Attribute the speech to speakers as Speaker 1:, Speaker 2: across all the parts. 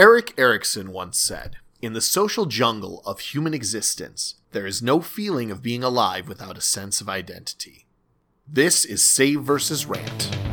Speaker 1: Erik Erikson once said, In the social jungle of human existence, there is no feeling of being alive without a sense of identity. This is Save versus Rant.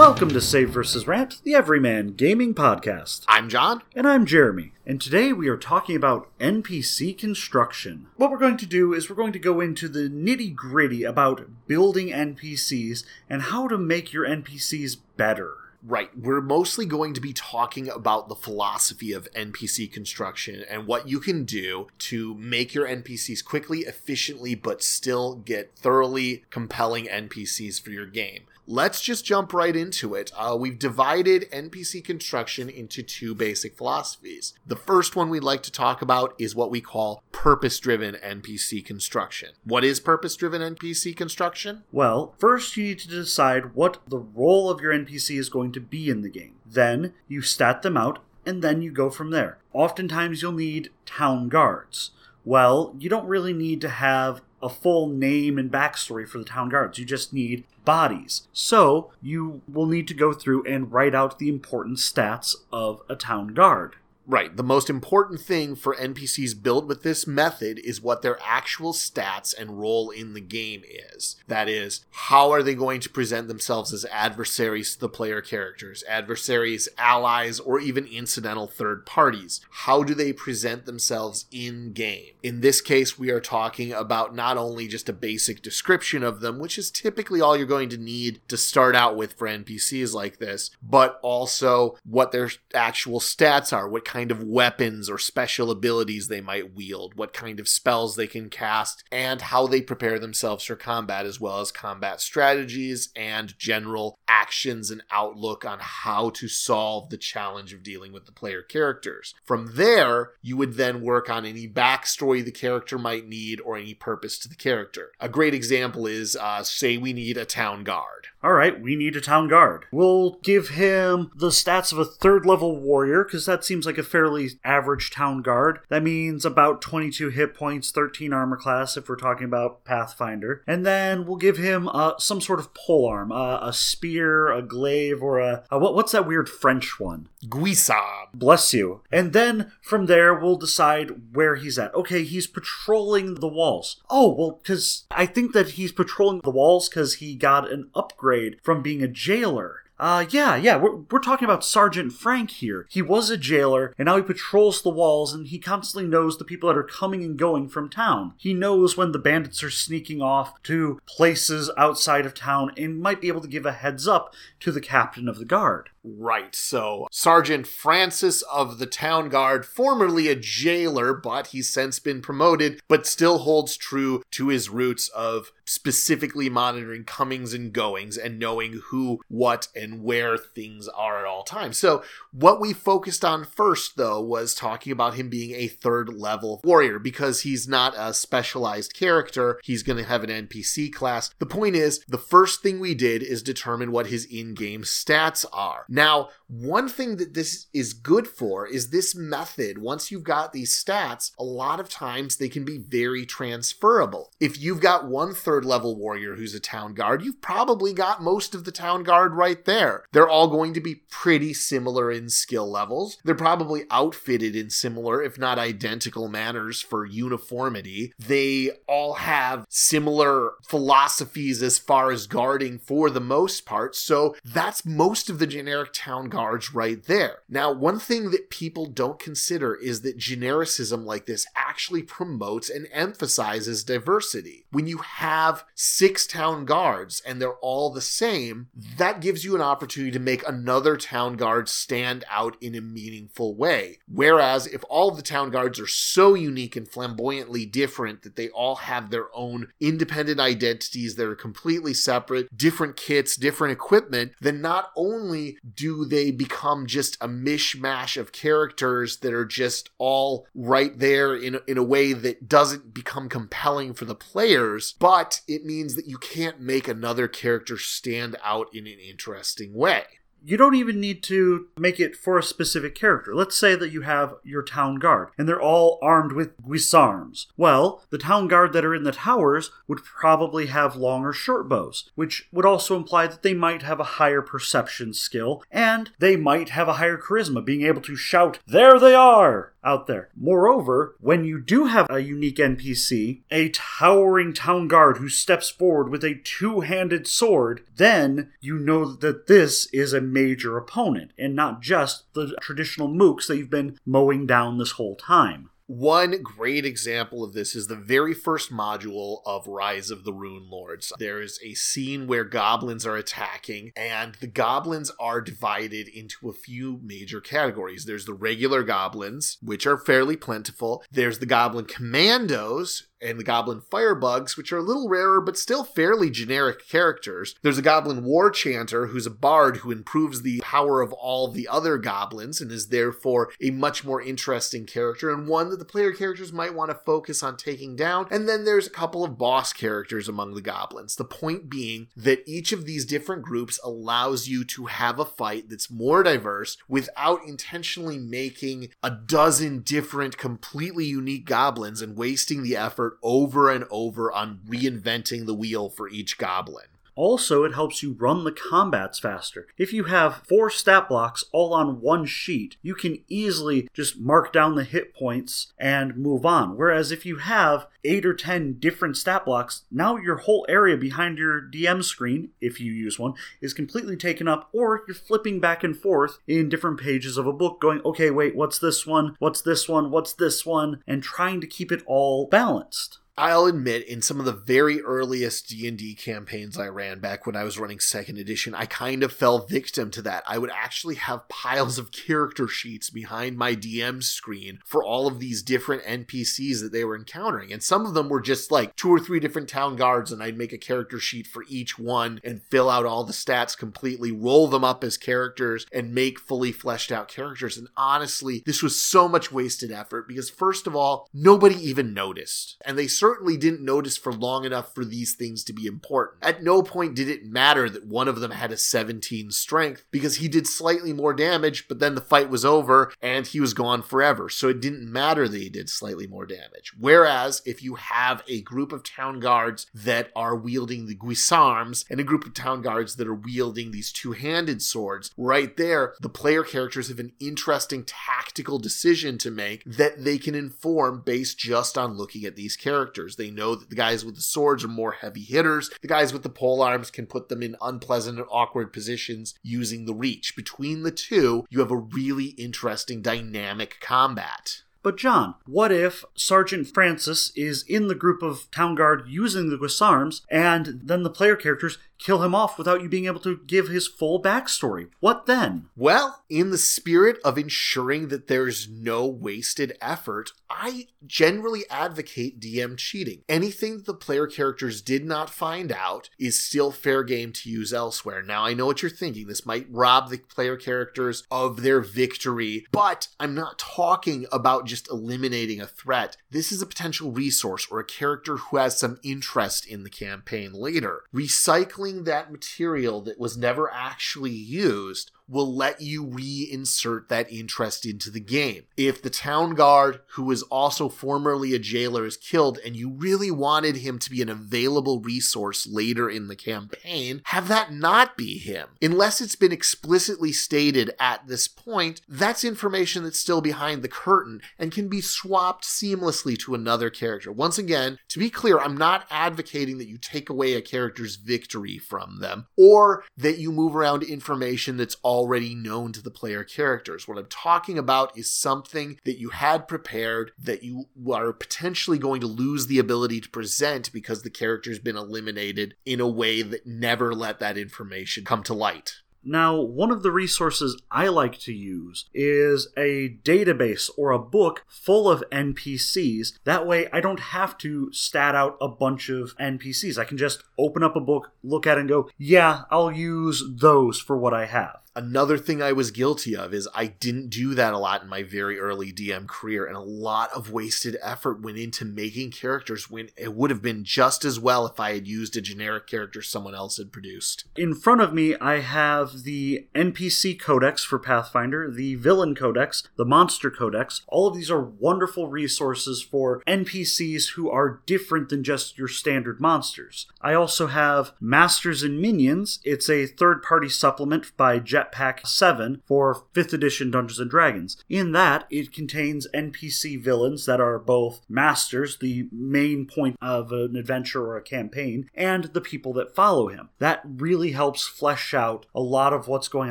Speaker 2: Welcome to Save vs. Rant, the Everyman Gaming Podcast.
Speaker 1: I'm John.
Speaker 2: And I'm Jeremy. And today we are talking about NPC construction. What we're going to do is we're going to go into the nitty gritty about building NPCs and how to make your NPCs better.
Speaker 1: Right. We're mostly going to be talking about the philosophy of NPC construction and what you can do to make your NPCs quickly, efficiently, but still get thoroughly compelling NPCs for your game. Let's just jump right into it. Uh, we've divided NPC construction into two basic philosophies. The first one we'd like to talk about is what we call purpose driven NPC construction. What is purpose driven NPC construction?
Speaker 2: Well, first you need to decide what the role of your NPC is going to be in the game. Then you stat them out, and then you go from there. Oftentimes you'll need town guards. Well, you don't really need to have a full name and backstory for the town guards. You just need bodies. So you will need to go through and write out the important stats of a town guard.
Speaker 1: Right. The most important thing for NPCs built with this method is what their actual stats and role in the game is. That is, how are they going to present themselves as adversaries to the player characters, adversaries, allies, or even incidental third parties? How do they present themselves in game? In this case, we are talking about not only just a basic description of them, which is typically all you're going to need to start out with for NPCs like this, but also what their actual stats are, what kind kind of weapons or special abilities they might wield, what kind of spells they can cast, and how they prepare themselves for combat, as well as combat strategies and general actions and outlook on how to solve the challenge of dealing with the player characters. From there, you would then work on any backstory the character might need or any purpose to the character. A great example is uh, say we need a town guard.
Speaker 2: All right, we need a town guard. We'll give him the stats of a third level warrior because that seems like a fairly average town guard. That means about 22 hit points, 13 armor class if we're talking about Pathfinder. And then we'll give him uh, some sort of polearm, uh, a spear, a glaive, or a, a what, what's that weird French one?
Speaker 1: Guisab.
Speaker 2: Bless you. And then from there, we'll decide where he's at. Okay, he's patrolling the walls. Oh, well, because I think that he's patrolling the walls because he got an upgrade from being a jailer. Uh, yeah, yeah, we're, we're talking about Sergeant Frank here. He was a jailer, and now he patrols the walls, and he constantly knows the people that are coming and going from town. He knows when the bandits are sneaking off to places outside of town, and might be able to give a heads up to the captain of the guard.
Speaker 1: Right, so Sergeant Francis of the Town Guard, formerly a jailer, but he's since been promoted, but still holds true to his roots of specifically monitoring comings and goings and knowing who, what, and where things are at all times. So, what we focused on first, though, was talking about him being a third level warrior because he's not a specialized character. He's going to have an NPC class. The point is, the first thing we did is determine what his in game stats are. Now, one thing that this is good for is this method, once you've got these stats, a lot of times they can be very transferable. If you've got one third level warrior who's a town guard, you've probably got most of the town guard right there. They're all going to be pretty similar in skill levels. They're probably outfitted in similar, if not identical, manners for uniformity. They all have similar philosophies as far as guarding for the most part. So that's most of the generic generic town guards right there. Now, one thing that people don't consider is that genericism like this actually promotes and emphasizes diversity. When you have six town guards and they're all the same, that gives you an opportunity to make another town guard stand out in a meaningful way. Whereas if all the town guards are so unique and flamboyantly different that they all have their own independent identities that are completely separate, different kits, different equipment, then not only do they become just a mishmash of characters that are just all right there in, in a way that doesn't become compelling for the players, but it means that you can't make another character stand out in an interesting way.
Speaker 2: You don't even need to make it for a specific character. Let's say that you have your town guard and they're all armed with guisarmes. Well, the town guard that are in the towers would probably have long or short bows, which would also imply that they might have a higher perception skill and they might have a higher charisma, being able to shout, There they are! out there. Moreover, when you do have a unique NPC, a towering town guard who steps forward with a two handed sword, then you know that this is a major opponent and not just the traditional mooks that you've been mowing down this whole time.
Speaker 1: One great example of this is the very first module of Rise of the Runelords. There is a scene where goblins are attacking, and the goblins are divided into a few major categories. There's the regular goblins, which are fairly plentiful. There's the goblin commandos, and the Goblin Firebugs, which are a little rarer but still fairly generic characters. There's a Goblin War Chanter, who's a bard who improves the power of all the other goblins and is therefore a much more interesting character and one that the player characters might want to focus on taking down. And then there's a couple of boss characters among the goblins. The point being that each of these different groups allows you to have a fight that's more diverse without intentionally making a dozen different, completely unique goblins and wasting the effort over and over on reinventing the wheel for each goblin.
Speaker 2: Also, it helps you run the combats faster. If you have four stat blocks all on one sheet, you can easily just mark down the hit points and move on. Whereas if you have eight or ten different stat blocks, now your whole area behind your DM screen, if you use one, is completely taken up, or you're flipping back and forth in different pages of a book, going, okay, wait, what's this one? What's this one? What's this one? And trying to keep it all balanced.
Speaker 1: I'll admit, in some of the very earliest D&D campaigns I ran back when I was running second edition, I kind of fell victim to that. I would actually have piles of character sheets behind my DM screen for all of these different NPCs that they were encountering. And some of them were just like two or three different town guards, and I'd make a character sheet for each one and fill out all the stats completely, roll them up as characters, and make fully fleshed out characters. And honestly, this was so much wasted effort because, first of all, nobody even noticed. And they certainly certainly didn't notice for long enough for these things to be important. At no point did it matter that one of them had a 17 strength because he did slightly more damage, but then the fight was over and he was gone forever. So it didn't matter that he did slightly more damage. Whereas if you have a group of town guards that are wielding the Guisarmes and a group of town guards that are wielding these two handed swords, right there, the player characters have an interesting tactical decision to make that they can inform based just on looking at these characters characters. They know that the guys with the swords are more heavy hitters. The guys with the pole arms can put them in unpleasant and awkward positions using the reach. Between the two, you have a really interesting dynamic combat.
Speaker 2: But John, what if Sergeant Francis is in the group of town guard using the guisarmes, and then the player characters kill him off without you being able to give his full backstory. What then?
Speaker 1: Well, in the spirit of ensuring that there's no wasted effort, I generally advocate DM cheating. Anything that the player characters did not find out is still fair game to use elsewhere. Now, I know what you're thinking. This might rob the player characters of their victory, but I'm not talking about just eliminating a threat. This is a potential resource or a character who has some interest in the campaign later. Recycling that material that was never actually used will let you reinsert that interest into the game. If the town guard, who was also formerly a jailer, is killed and you really wanted him to be an available resource later in the campaign, have that not be him. Unless it's been explicitly stated at this point, that's information that's still behind the curtain and can be swapped seamlessly to another character. Once again, to be clear, I'm not advocating that you take away a character's victory from them or that you move around information that's all already known to the player characters. What I'm talking about is something that you had prepared that you are potentially going to lose the ability to present because the character's been eliminated in a way that never let that information come to light.
Speaker 2: Now, one of the resources I like to use is a database or a book full of NPCs. That way, I don't have to stat out a bunch of NPCs. I can just open up a book, look at it, and go, yeah, I'll use those for what I have.
Speaker 1: Another thing I was guilty of is I didn't do that a lot in my very early DM career, and a lot of wasted effort went into making characters when it would have been just as well if I had used a generic character someone else had produced.
Speaker 2: In front of me, I have the NPC Codex for Pathfinder, the Villain Codex, the Monster Codex. All of these are wonderful resources for NPCs who are different than just your standard monsters. I also have Masters and Minions. It's a third party supplement by Jetpack 7 for 5th edition Dungeons and Dragons. In that, it contains NPC villains that are both masters, the main point of an adventure or a campaign, and the people that follow him. That really helps flesh out a lot of what's going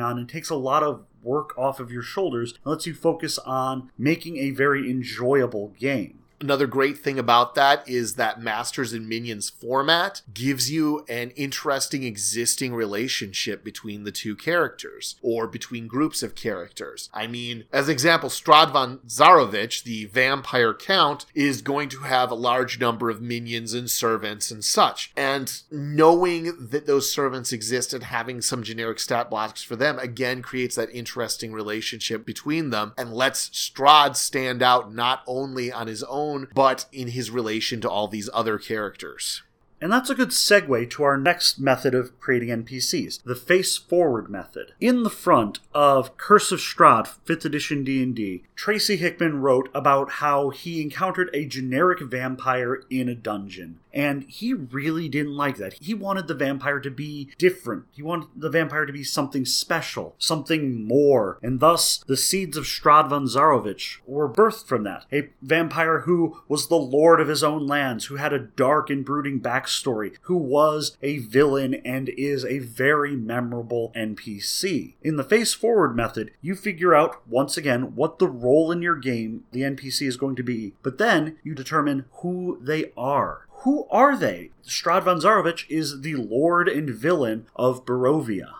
Speaker 2: on and takes a lot of work off of your shoulders and lets you focus on making a very enjoyable game.
Speaker 1: Another great thing about that is that Masters and Minions format gives you an interesting existing relationship between the two characters or between groups of characters. I mean, as an example, Strahd von Zarovich, the vampire count, is going to have a large number of minions and servants and such. And knowing that those servants exist and having some generic stat blocks for them again creates that interesting relationship between them and lets Strahd stand out not only on his own own, but in his relation to all these other characters.
Speaker 2: And that's a good segue to our next method of creating NPCs, the face forward method. In the front of Curse of Strahd 5th edition D&D, Tracy Hickman wrote about how he encountered a generic vampire in a dungeon and he really didn't like that. He wanted the vampire to be different. He wanted the vampire to be something special, something more. And thus, the seeds of Strahd von Zarovich were birthed from that. A vampire who was the lord of his own lands, who had a dark and brooding backstory, who was a villain and is a very memorable NPC. In the face forward method, you figure out, once again, what the role in your game the NPC is going to be, but then you determine who they are who are they? Strahd von Zarovich is the lord and villain of Barovia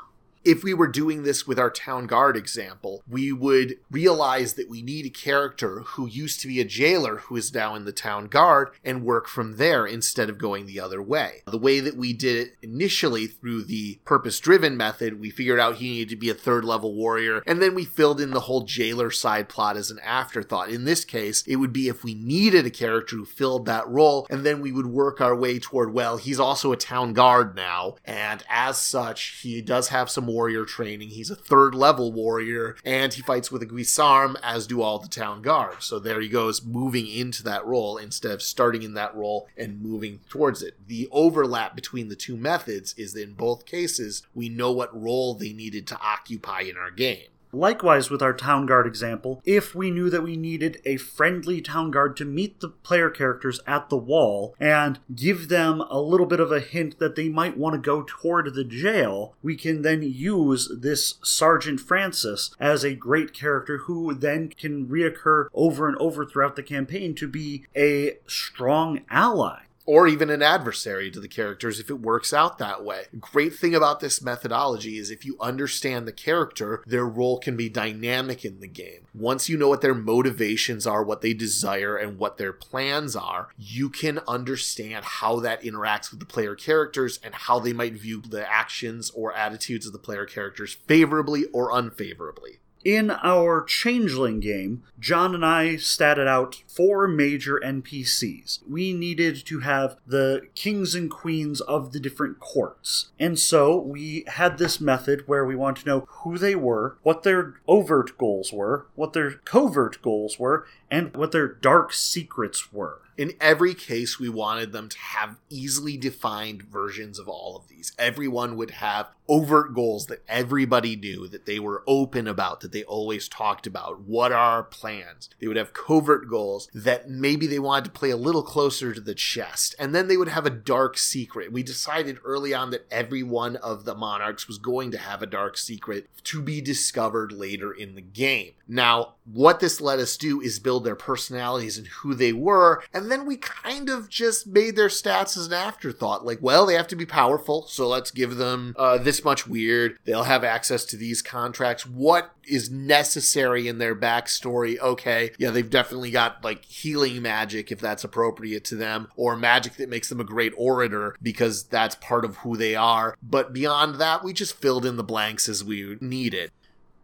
Speaker 1: if we were doing this with our town guard example, we would realize that we need a character who used to be a jailer who is now in the town guard and work from there instead of going the other way. The way that we did it initially through the purpose driven method, we figured out he needed to be a third level warrior, and then we filled in the whole jailer side plot as an afterthought. In this case, it would be if we needed a character who filled that role, and then we would work our way toward, well, he's also a town guard now, and as such, he does have some warrior training. He's a third level warrior, and he fights with a Guisarme, as do all the town guards. So there he goes, moving into that role instead of starting in that role and moving towards it. The overlap between the two methods is that in both cases, we know what role they needed to occupy in our game.
Speaker 2: Likewise, with our town guard example, if we knew that we needed a friendly town guard to meet the player characters at the wall and give them a little bit of a hint that they might want to go toward the jail, we can then use this Sergeant Francis as a great character who then can reoccur over and over throughout the campaign to be a strong ally
Speaker 1: or even an adversary to the characters if it works out that way. great thing about this methodology is if you understand the character, their role can be dynamic in the game. Once you know what their motivations are, what they desire, and what their plans are, you can understand how that interacts with the player characters and how they might view the actions or attitudes of the player characters favorably or unfavorably.
Speaker 2: In our Changeling game, John and I statted out four major NPCs. We needed to have the kings and queens of the different courts. And so we had this method where we wanted to know who they were, what their overt goals were, what their covert goals were, and what their dark secrets were.
Speaker 1: In every case, we wanted them to have easily defined versions of all of these. Everyone would have overt goals that everybody knew, that they were open about, that they always talked about. What are our plans? They would have covert goals that maybe they wanted to play a little closer to the chest. And then they would have a dark secret. We decided early on that every one of the monarchs was going to have a dark secret to be discovered later in the game. Now, what this let us do is build their personalities and who they were, and then we kind of just made their stats as an afterthought. Like, well, they have to be powerful, so let's give them uh, this much weird. They'll have access to these contracts. What is necessary in their backstory? Okay, yeah, they've definitely got like healing magic if that's appropriate to them, or magic that makes them a great orator because that's part of who they are. But beyond that, we just filled in the blanks as we needed.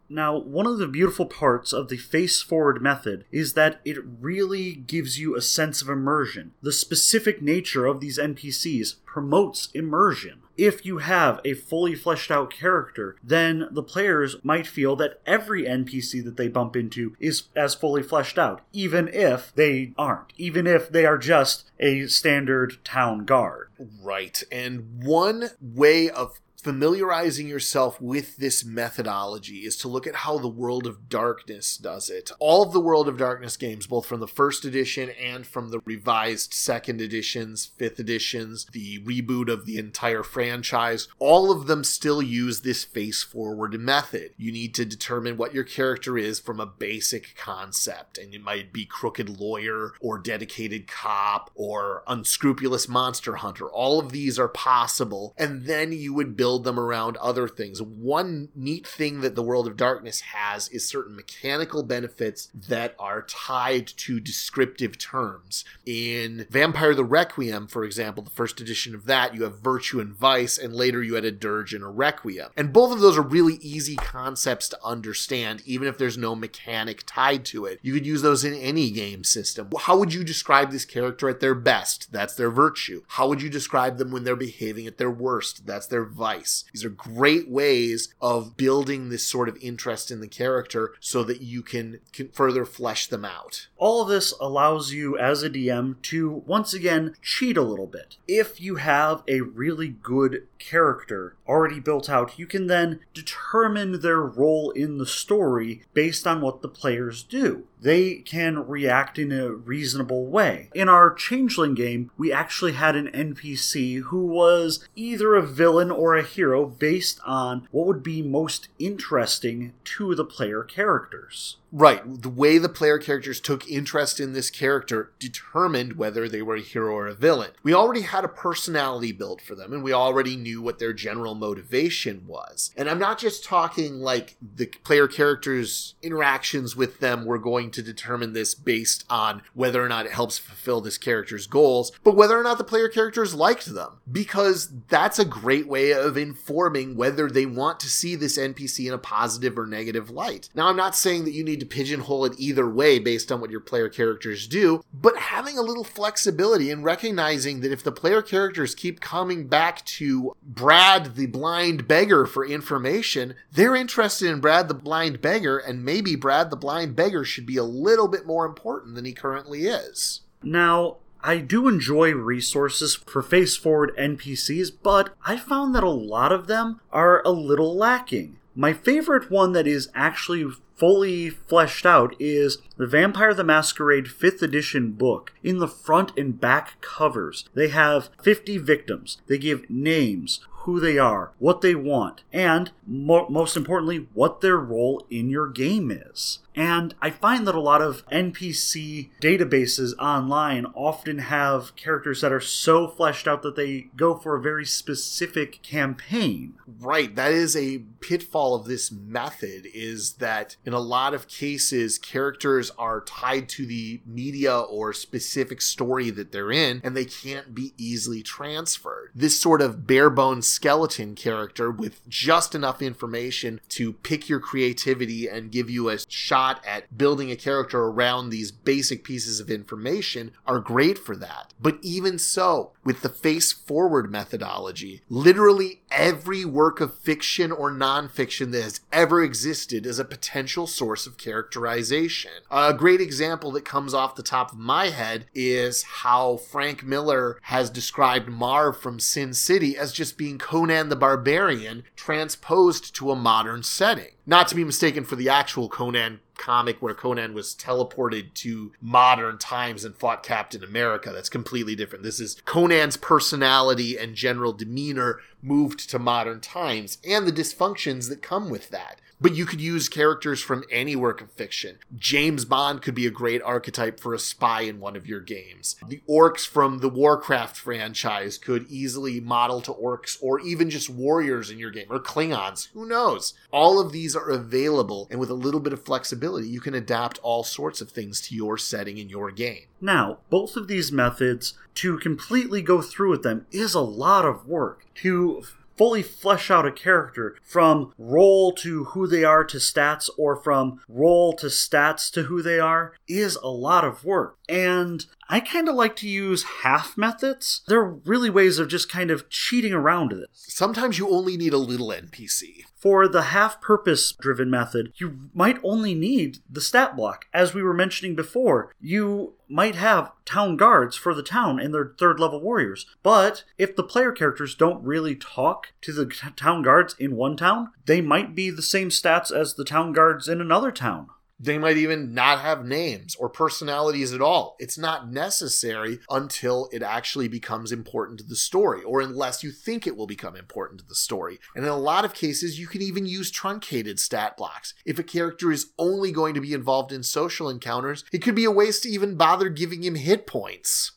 Speaker 2: Now, one of the beautiful parts of the face forward method is that it really gives you a sense of immersion. The specific nature of these NPCs promotes immersion. If you have a fully fleshed out character, then the players might feel that every NPC that they bump into is as fully fleshed out, even if they aren't, even if they are just a standard town guard.
Speaker 1: Right. And one way of familiarizing yourself with this methodology is to look at how the World of Darkness does it. All of the World of Darkness games, both from the first edition and from the revised second editions, fifth editions, the reboot of the entire franchise, all of them still use this face forward method. You need to determine what your character is from a basic concept, and it might be crooked lawyer or dedicated cop or unscrupulous monster hunter. All of these are possible, and then you would build build them around other things. One neat thing that the World of Darkness has is certain mechanical benefits that are tied to descriptive terms. In Vampire the Requiem, for example, the first edition of that, you have virtue and vice, and later you had a dirge and a requiem. And both of those are really easy concepts to understand, even if there's no mechanic tied to it. You could use those in any game system. How would you describe this character at their best? That's their virtue. How would you describe them when they're behaving at their worst? That's their vice. These are great ways of building this sort of interest in the character so that you can, can further flesh them out.
Speaker 2: All of this allows you as a DM to once again cheat a little bit. If you have a really good character already built out, you can then determine their role in the story based on what the players do they can react in a reasonable way. In our Changeling game, we actually had an NPC who was either a villain or a hero based on what would be most interesting to the player characters.
Speaker 1: Right. The way the player characters took interest in this character determined whether they were a hero or a villain. We already had a personality built for them, and we already knew what their general motivation was. And I'm not just talking like the player characters' interactions with them were going to determine this based on whether or not it helps fulfill this character's goals, but whether or not the player characters liked them. Because that's a great way of informing whether they want to see this NPC in a positive or negative light. Now, I'm not saying that you need to pigeonhole it either way based on what your player characters do, but having a little flexibility and recognizing that if the player characters keep coming back to Brad the blind beggar for information, they're interested in Brad the blind beggar, and maybe Brad the blind beggar should be a little bit more important than he currently is.
Speaker 2: Now, I do enjoy resources for face forward NPCs, but I found that a lot of them are a little lacking. My favorite one that is actually fully fleshed out is the Vampire the Masquerade 5th edition book. In the front and back covers, they have 50 victims. They give names, who they are, what they want, and mo- most importantly, what their role in your game is. And I find that a lot of NPC databases online often have characters that are so fleshed out that they go for a very specific campaign.
Speaker 1: Right. That is a pitfall of this method is that in a lot of cases characters are tied to the media or specific story that they're in and they can't be easily transferred. This sort of bare bones skeleton character with just enough information to pick your creativity and give you a shot at building a character around these basic pieces of information are great for that. But even so, with the face forward methodology, literally every work of fiction or nonfiction that has ever existed is a potential source of characterization. A great example that comes off the top of my head is how Frank Miller has described Marv from Sin City as just being Conan the Barbarian transposed to a modern setting. Not to be mistaken for the actual Conan comic where Conan was teleported to modern times and fought Captain America. That's completely different. This is Conan's personality and general demeanor moved to modern times and the dysfunctions that come with that. But you could use characters from any work of fiction. James Bond could be a great archetype for a spy in one of your games. The orcs from the Warcraft franchise could easily model to orcs or even just warriors in your game or Klingons. Who knows? All of these are available, and with a little bit of flexibility, you can adapt all sorts of things to your setting in your game.
Speaker 2: Now, both of these methods, to completely go through with them, is a lot of work. To fully flesh out a character from role to who they are to stats or from role to stats to who they are is a lot of work. And I kind of like to use half methods. They're really ways of just kind of cheating around this.
Speaker 1: Sometimes you only need a little NPC.
Speaker 2: For the half purpose driven method, you might only need the stat block. As we were mentioning before, you might have town guards for the town and their third level warriors. But if the player characters don't really talk to the town guards in one town, they might be the same stats as the town guards in another town.
Speaker 1: They might even not have names or personalities at all. It's not necessary until it actually becomes important to the story, or unless you think it will become important to the story. And in a lot of cases, you can even use truncated stat blocks. If a character is only going to be involved in social encounters, it could be a waste to even bother giving him hit points.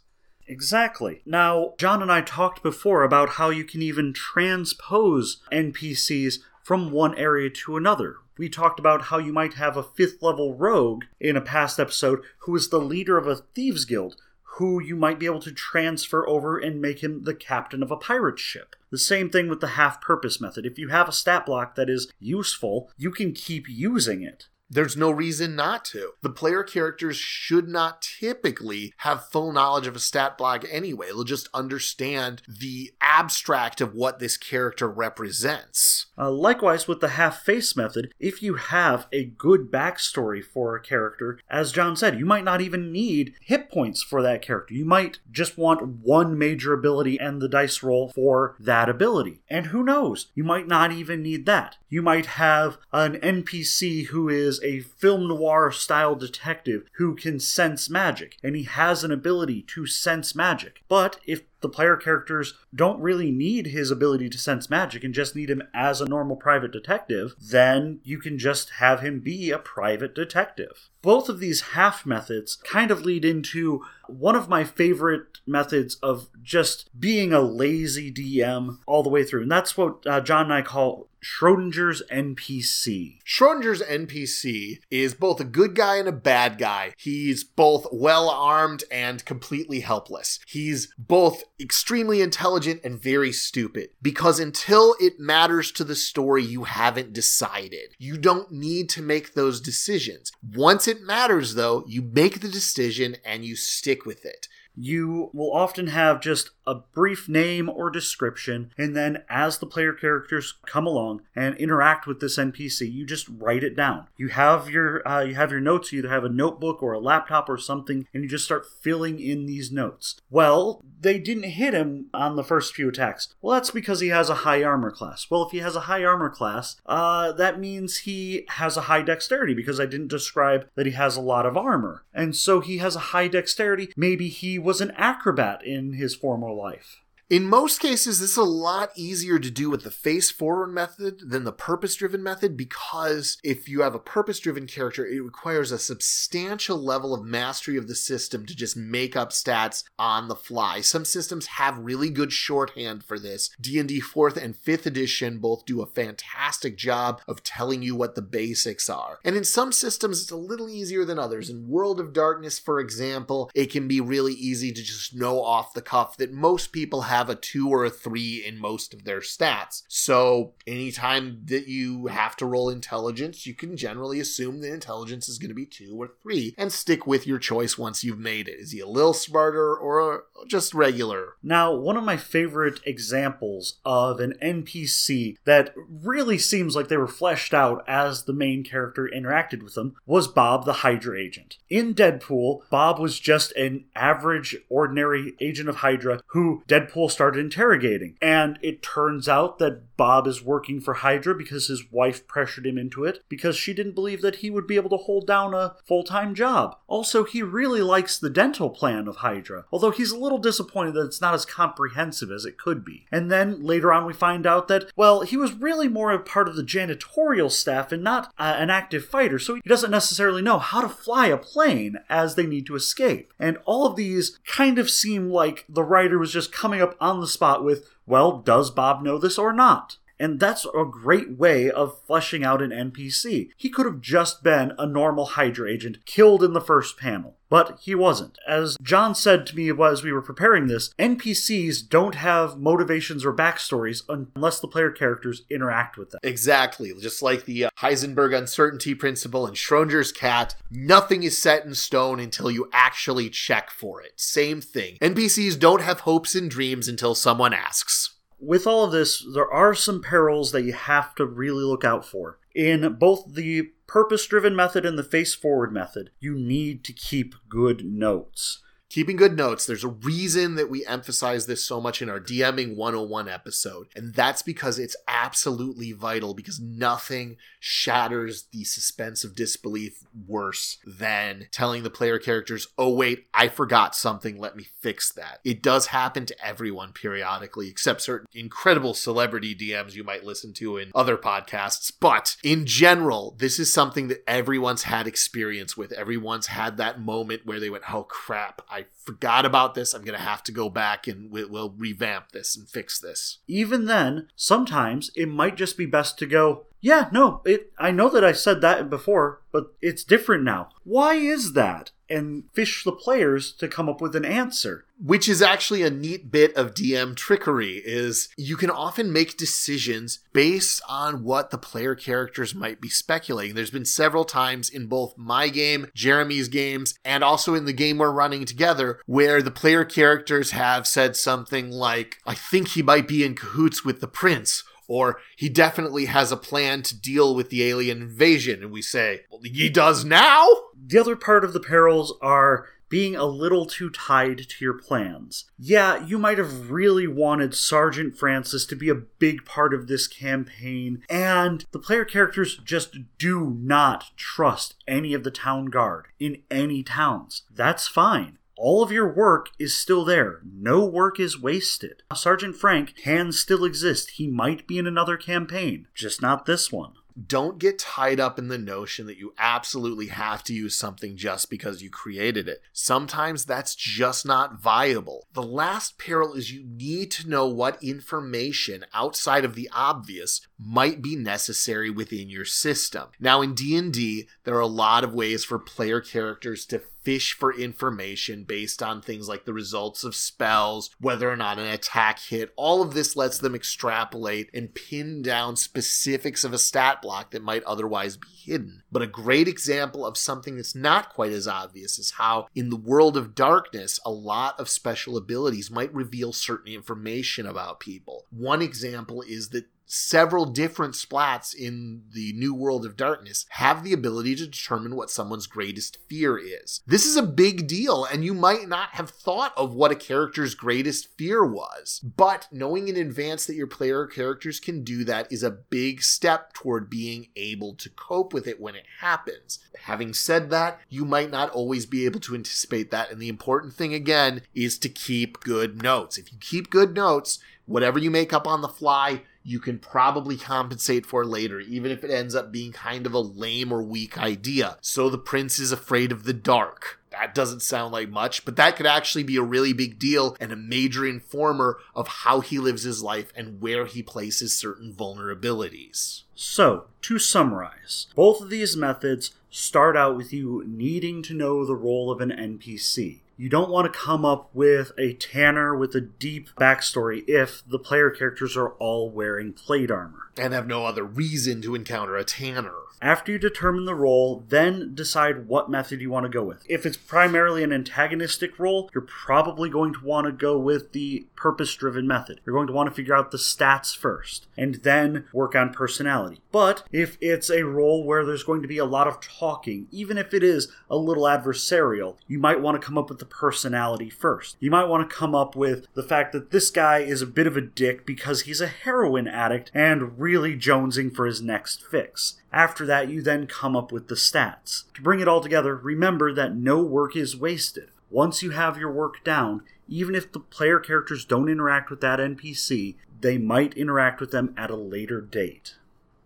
Speaker 2: Exactly. Now, John and I talked before about how you can even transpose NPCs from one area to another. We talked about how you might have a fifth level rogue in a past episode who is the leader of a thieves guild, who you might be able to transfer over and make him the captain of a pirate ship. The same thing with the half purpose method. If you have a stat block that is useful, you can keep using it.
Speaker 1: There's no reason not to. The player characters should not typically have full knowledge of a stat block anyway. They'll just understand the abstract of what this character represents.
Speaker 2: Uh, likewise, with the half face method, if you have a good backstory for a character, as John said, you might not even need hit points for that character. You might just want one major ability and the dice roll for that ability. And who knows? You might not even need that. You might have an NPC who is a film noir style detective who can sense magic, and he has an ability to sense magic. But if the player characters don't really need his ability to sense magic and just need him as a normal private detective, then you can just have him be a private detective. Both of these half methods kind of lead into one of my favorite methods of just being a lazy DM all the way through. And that's what uh, John and I call Schrodinger's NPC.
Speaker 1: Schrodinger's NPC is both a good guy and a bad guy. He's both well armed and completely helpless. He's both extremely intelligent and very stupid because until it matters to the story, you haven't decided. You don't need to make those decisions. Once it matters, though, you make the decision and you stick with it.
Speaker 2: You will often have just a brief name or description, and then as the player characters come along and interact with this NPC, you just write it down. You have your uh, you have your notes. You either have a notebook or a laptop or something, and you just start filling in these notes. Well, they didn't hit him on the first few attacks. Well, that's because he has a high armor class. Well, if he has a high armor class, uh, that means he has a high dexterity because I didn't describe that he has a lot of armor, and so he has a high dexterity. Maybe he was an acrobat in his former life.
Speaker 1: In most cases, this is a lot easier to do with the face forward method than the purpose driven method because if you have a purpose driven character, it requires a substantial level of mastery of the system to just make up stats on the fly. Some systems have really good shorthand for this. D&D 4th and 5th edition both do a fantastic job of telling you what the basics are. And in some systems, it's a little easier than others. In World of Darkness, for example, it can be really easy to just know off the cuff that most people have have a two or a three in most of their stats. So anytime that you have to roll intelligence, you can generally assume that intelligence is going to be two or three and stick with your choice once you've made it. Is he a little smarter or just regular?
Speaker 2: Now, one of my favorite examples of an NPC that really seems like they were fleshed out as the main character interacted with them was Bob the Hydra agent. In Deadpool, Bob was just an average, ordinary agent of Hydra who Deadpool started interrogating. And it turns out that Bob is working for Hydra because his wife pressured him into it because she didn't believe that he would be able to hold down a full time job. Also, he really likes the dental plan of Hydra, although he's a little disappointed that it's not as comprehensive as it could be. And then later on, we find out that, well, he was really more a part of the janitorial staff and not uh, an active fighter, so he doesn't necessarily know how to fly a plane as they need to escape. And all of these kind of seem like the writer was just coming up on the spot with, well, does Bob know this or not? And that's a great way of fleshing out an NPC. He could have just been a normal Hydra agent killed in the first panel. But he wasn't. As John said to me as we were preparing this, NPCs don't have motivations or backstories unless the player characters interact with them.
Speaker 1: Exactly. Just like the uh, Heisenberg uncertainty principle and Schrodinger's cat, nothing is set in stone until you actually check for it. Same thing. NPCs don't have hopes and dreams until someone asks
Speaker 2: with all of this, there are some perils that you have to really look out for. In both the purpose driven method and the face forward method, you need to keep good notes
Speaker 1: keeping good notes. There's a reason that we emphasize this so much in our DMing 101 episode, and that's because it's absolutely vital because nothing shatters the suspense of disbelief worse than telling the player characters, "Oh wait, I forgot something, let me fix that." It does happen to everyone periodically, except certain incredible celebrity DMs you might listen to in other podcasts, but in general, this is something that everyone's had experience with. Everyone's had that moment where they went, "Oh crap, I I forgot about this. I'm going to have to go back and we, will revamp this and fix this.
Speaker 2: Even then, sometimes it might just be best to go, yeah, no, it I know that I said that before, but it's different now. Why is that? And fish the players to come up with an answer.
Speaker 1: Which is actually a neat bit of DM trickery is you can often make decisions based on what the player characters might be speculating. There's been several times in both my game, Jeremy's games, and also in the game we're running together where the player characters have said something like, I think he might be in cahoots with the prince or he definitely has a plan to deal with the alien invasion. And we say, well, he does now?
Speaker 2: The other part of the perils are being a little too tied to your plans. Yeah, you might have really wanted Sergeant Francis to be a big part of this campaign, and the player characters just do not trust any of the town guard in any towns. That's fine all of your work is still there. No work is wasted. Sergeant Frank can still exist. He might be in another campaign, just not this one
Speaker 1: don't get tied up in the notion that you absolutely have to use something just because you created it. Sometimes that's just not viable. The last peril is you need to know what information outside of the obvious might be necessary within your system. Now in D&D, there are a lot of ways for player characters to fish for information based on things like the results of spells, whether or not an attack hit. All of this lets them extrapolate and pin down specifics of a stat block that might otherwise be hidden. But a great example of something that's not quite as obvious is how, in the world of darkness, a lot of special abilities might reveal certain information about people. One example is that several different splats in the New World of Darkness have the ability to determine what someone's greatest fear is. This is a big deal, and you might not have thought of what a character's greatest fear was. But knowing in advance that your player characters can do that is a big step toward being able to cope with it when it happens. Having said that, you might not always be able to anticipate that, and the important thing again is to keep good notes. If you keep good notes, whatever you make up on the fly, you can probably compensate for later, even if it ends up being kind of a lame or weak idea. So the prince is afraid of the dark. That doesn't sound like much, but that could actually be a really big deal and a major informer of how he lives his life and where he places certain vulnerabilities.
Speaker 2: So, to summarize, both of these methods start out with you needing to know the role of an NPC. You don't want to come up with a Tanner with a deep backstory if the player characters are all wearing plate armor.
Speaker 1: And have no other reason to encounter a Tanner.
Speaker 2: After you determine the role, then decide what method you want to go with. If it's primarily an antagonistic role, you're probably going to want to go with the purpose driven method. You're going to want to figure out the stats first and then work on personality. But if it's a role where there's going to be a lot of talking, even if it is a little adversarial, you might want to come up with the personality first. You might want to come up with the fact that this guy is a bit of a dick because he's a heroin addict and really jonesing for his next fix. After that, you then come up with the stats. To bring it all together, remember that no work is wasted. Once you have your work down, even if the player characters don't interact with that NPC, they might interact with them at a later date.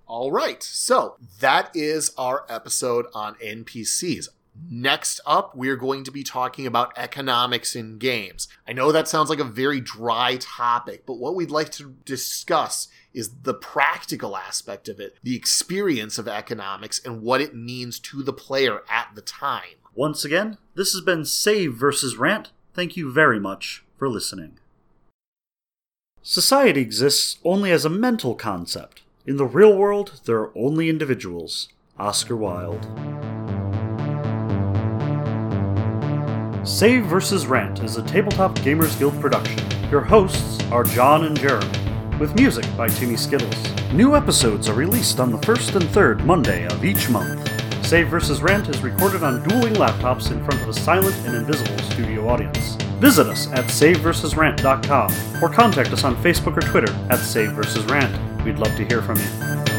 Speaker 1: All right, so that is our episode on NPCs. Next up, we're going to be talking about economics in games. I know that sounds like a very dry topic, but what we'd like to discuss is the practical aspect of it, the experience of economics, and what it means to the player at the time.
Speaker 2: Once again, this has been Save versus Rant. Thank you very much for listening. Society exists only as a mental concept. In the real world, there are only individuals. Oscar Wilde. Save vs. Rant is a Tabletop Gamers Guild production. Your hosts are John and Jeremy, with music by Timmy Skittles. New episodes are released on the first and third Monday of each month. Save vs. Rant is recorded on dueling laptops in front of a silent and invisible studio audience. Visit us at saveversusrant.com or contact us on Facebook or Twitter at Save vs. Rant. We'd love to hear from you.